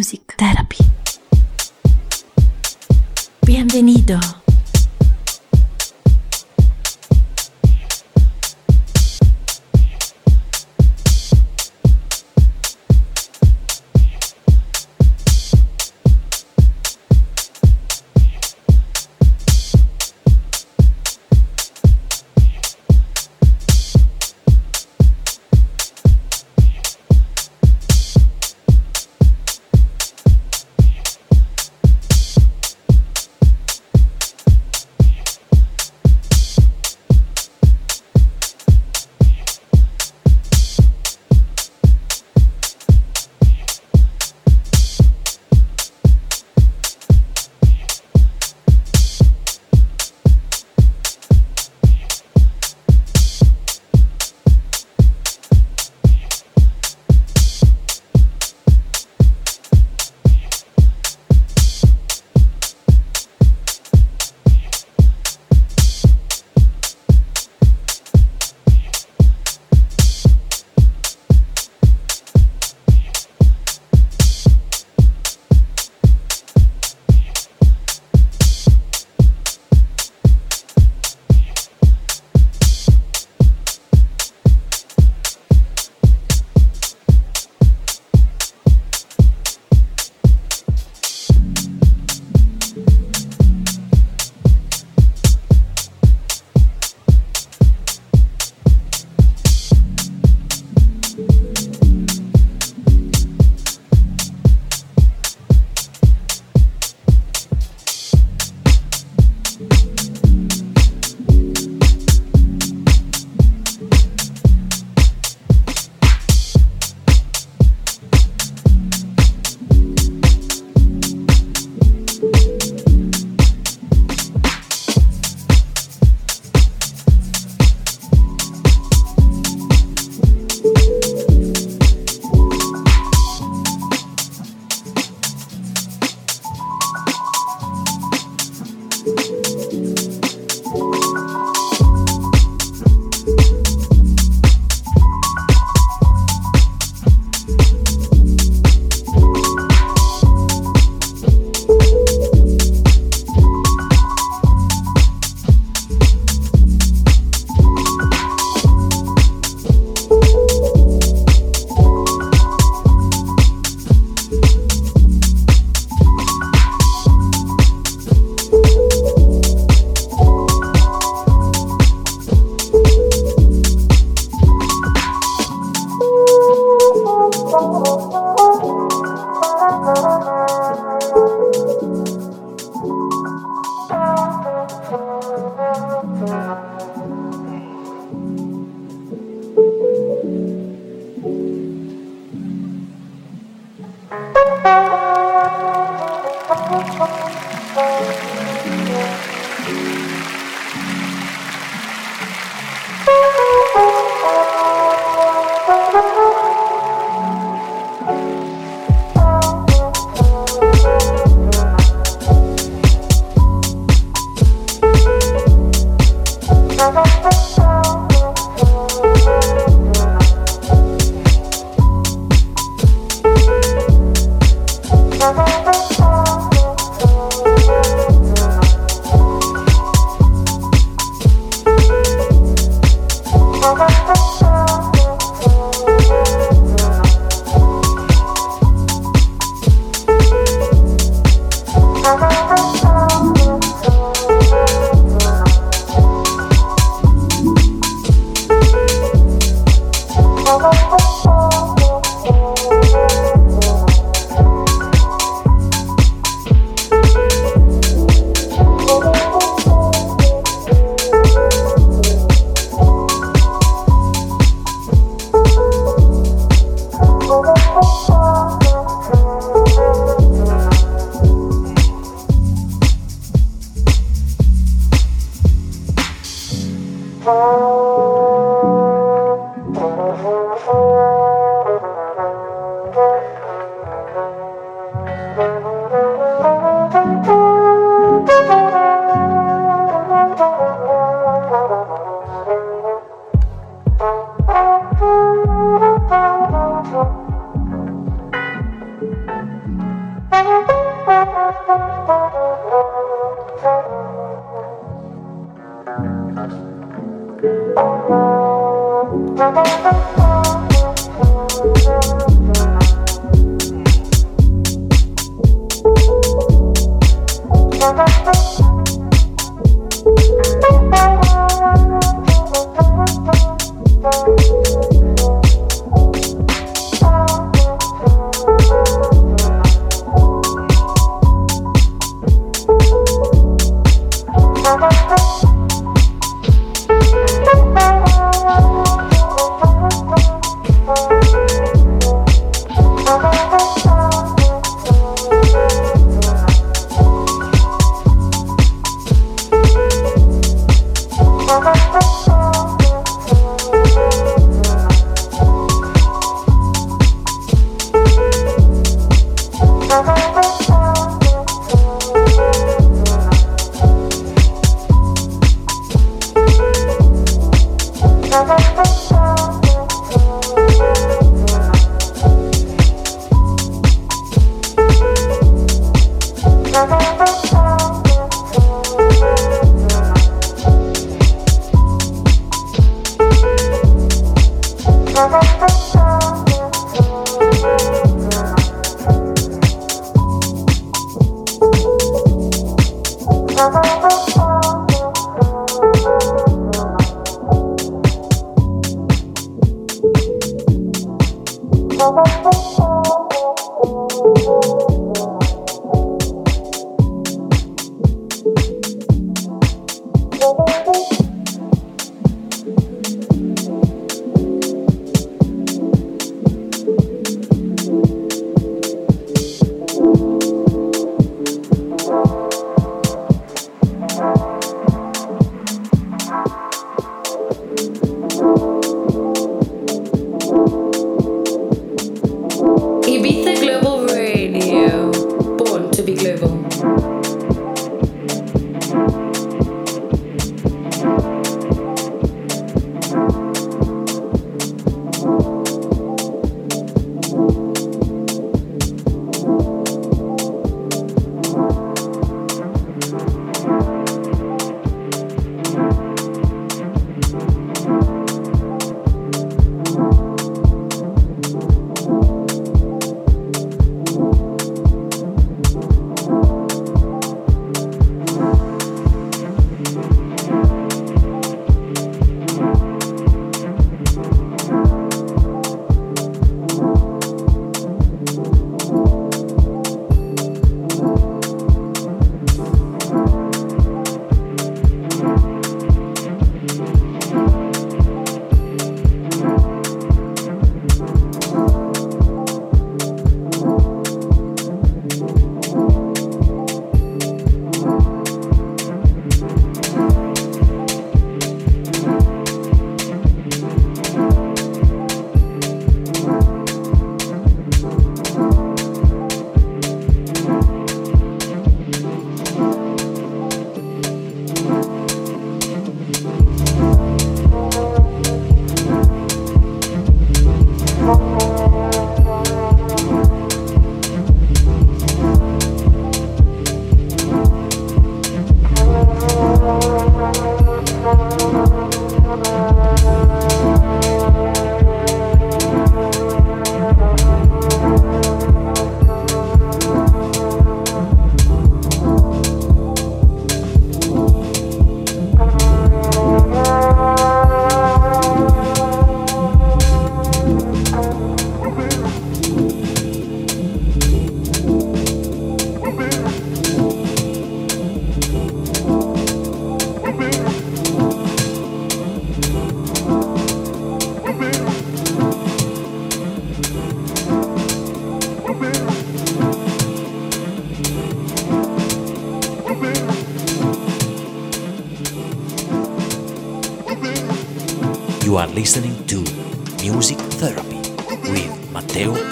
Music Therapy. Bienvenido.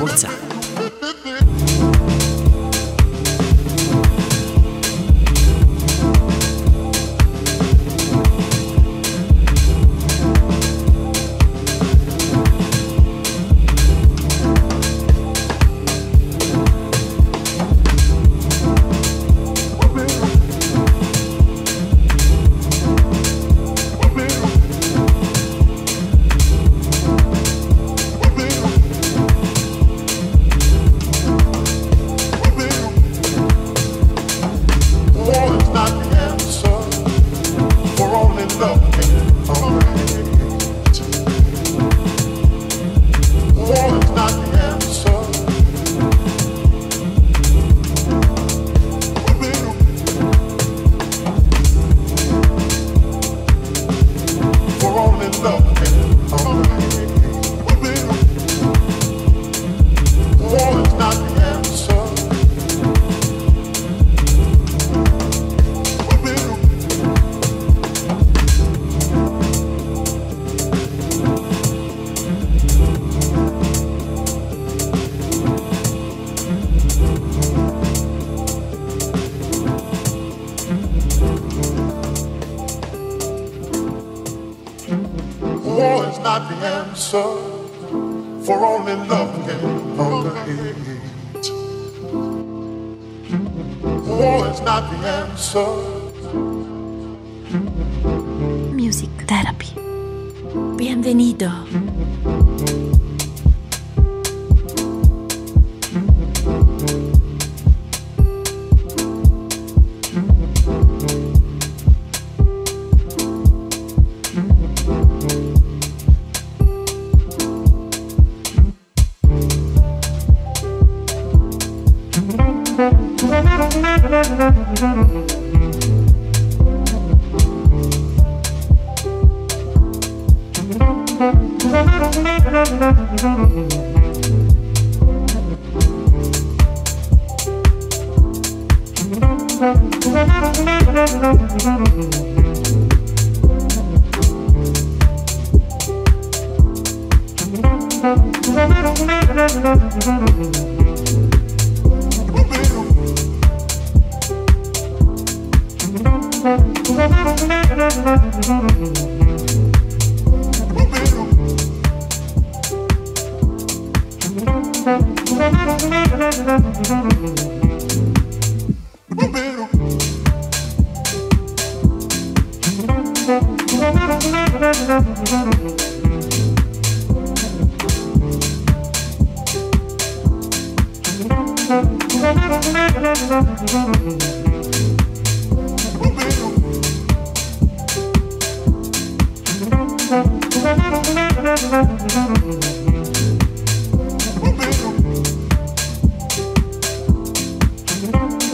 我在 Matteo Ponzano. not the answer, for only love can conquer hate. War is not the answer. Music Therapy. Bienvenido.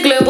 the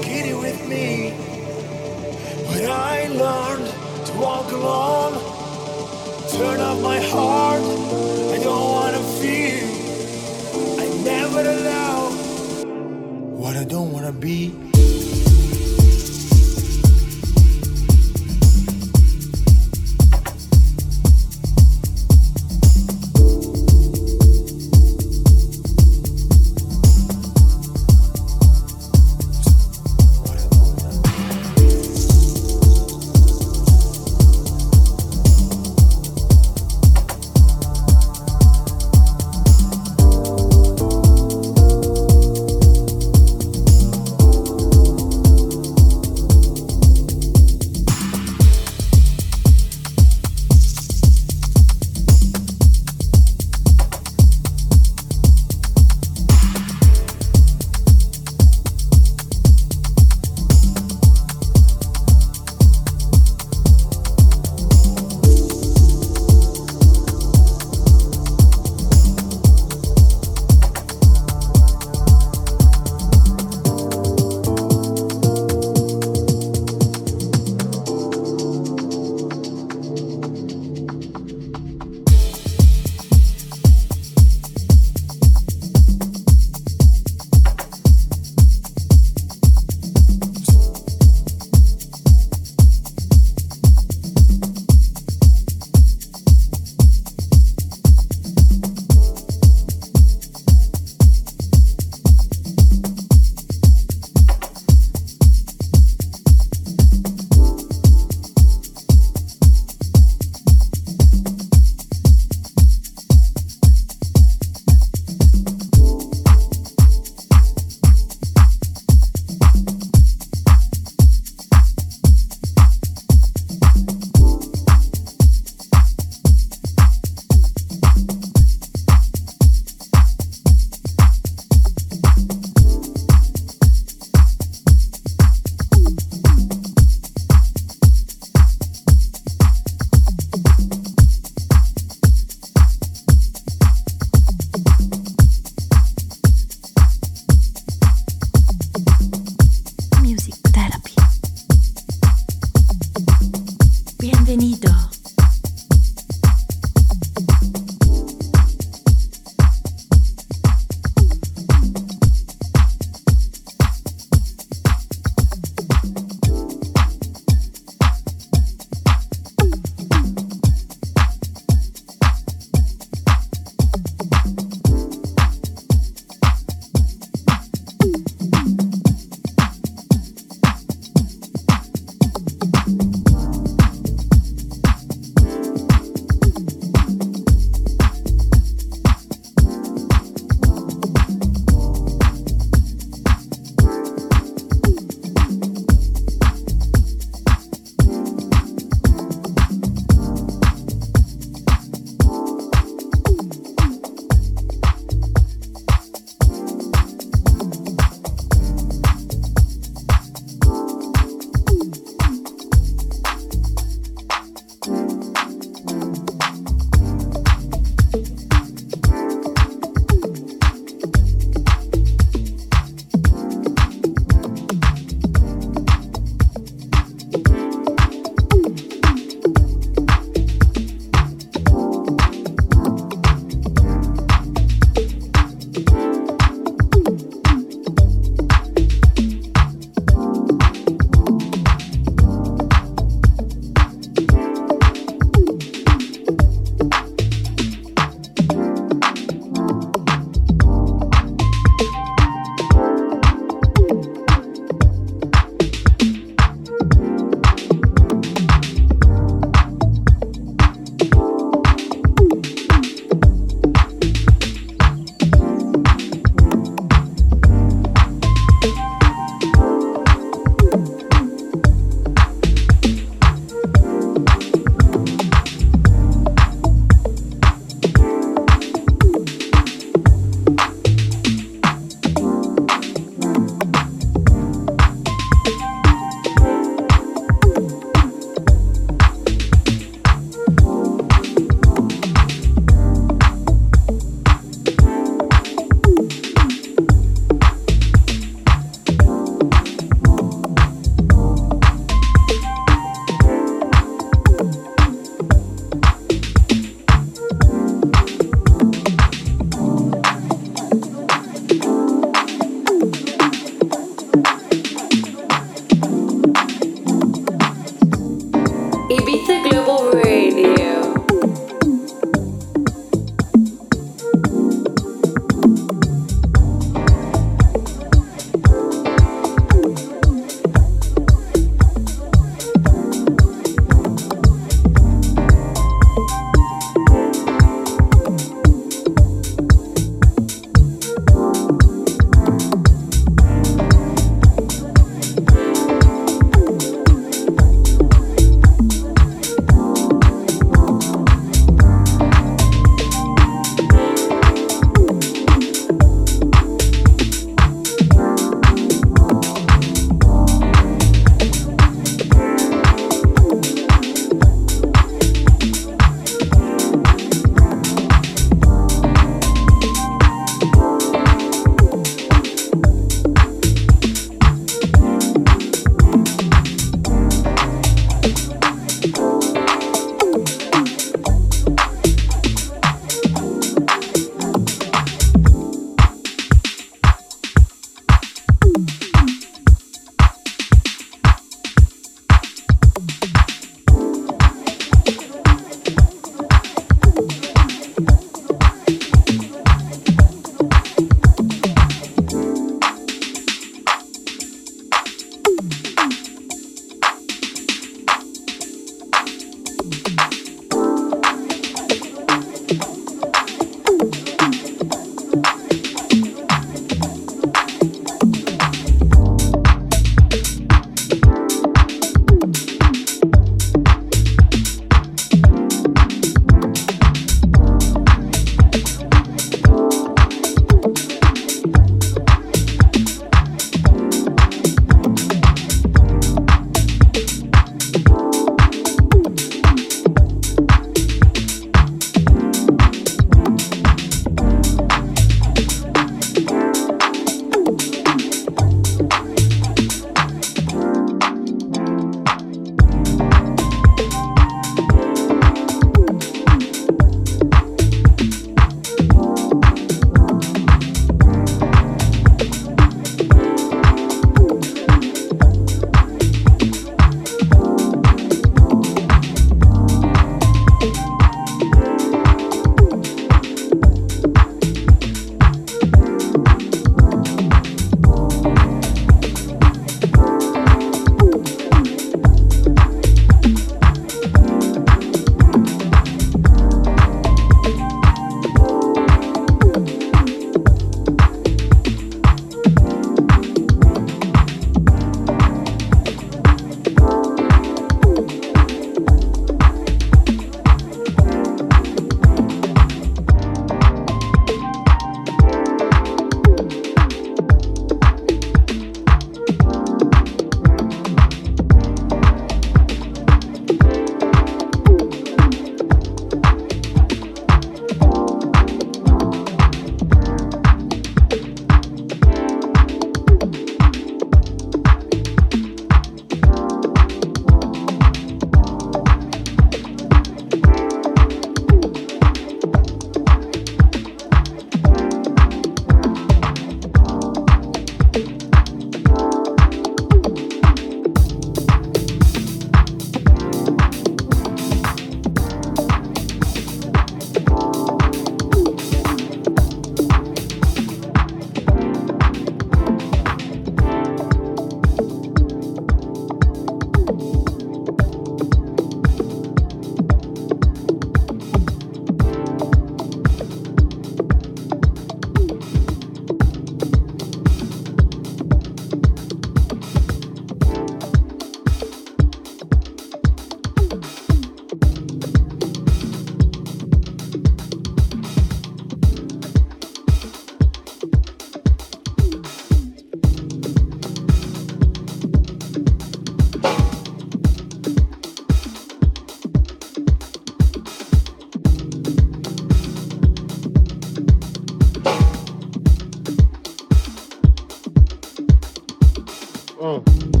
Hum.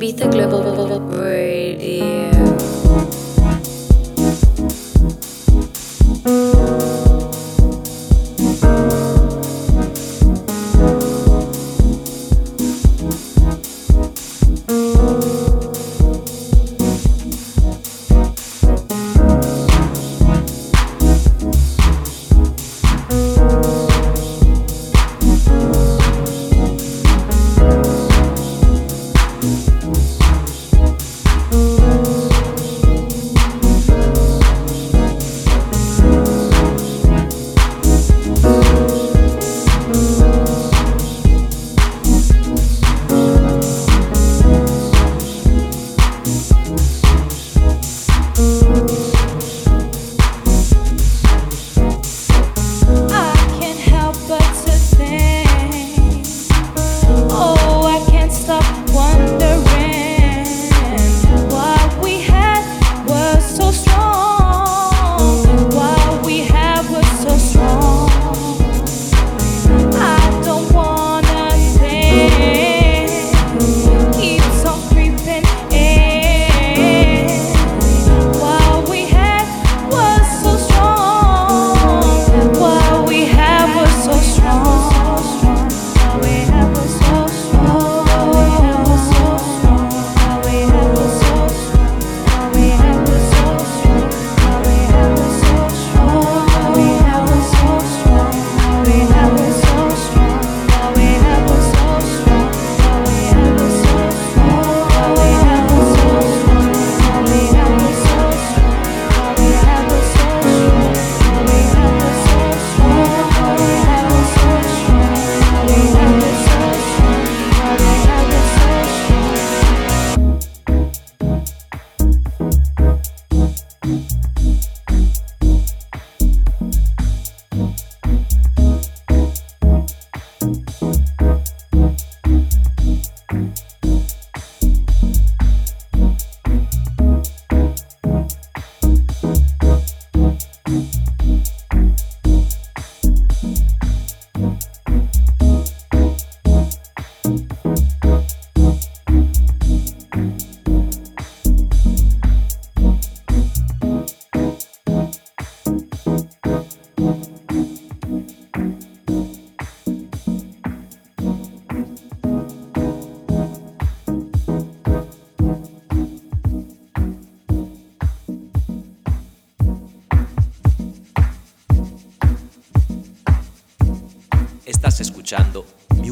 Ibiza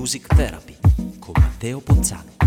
Music Therapy con Matteo Ponzano.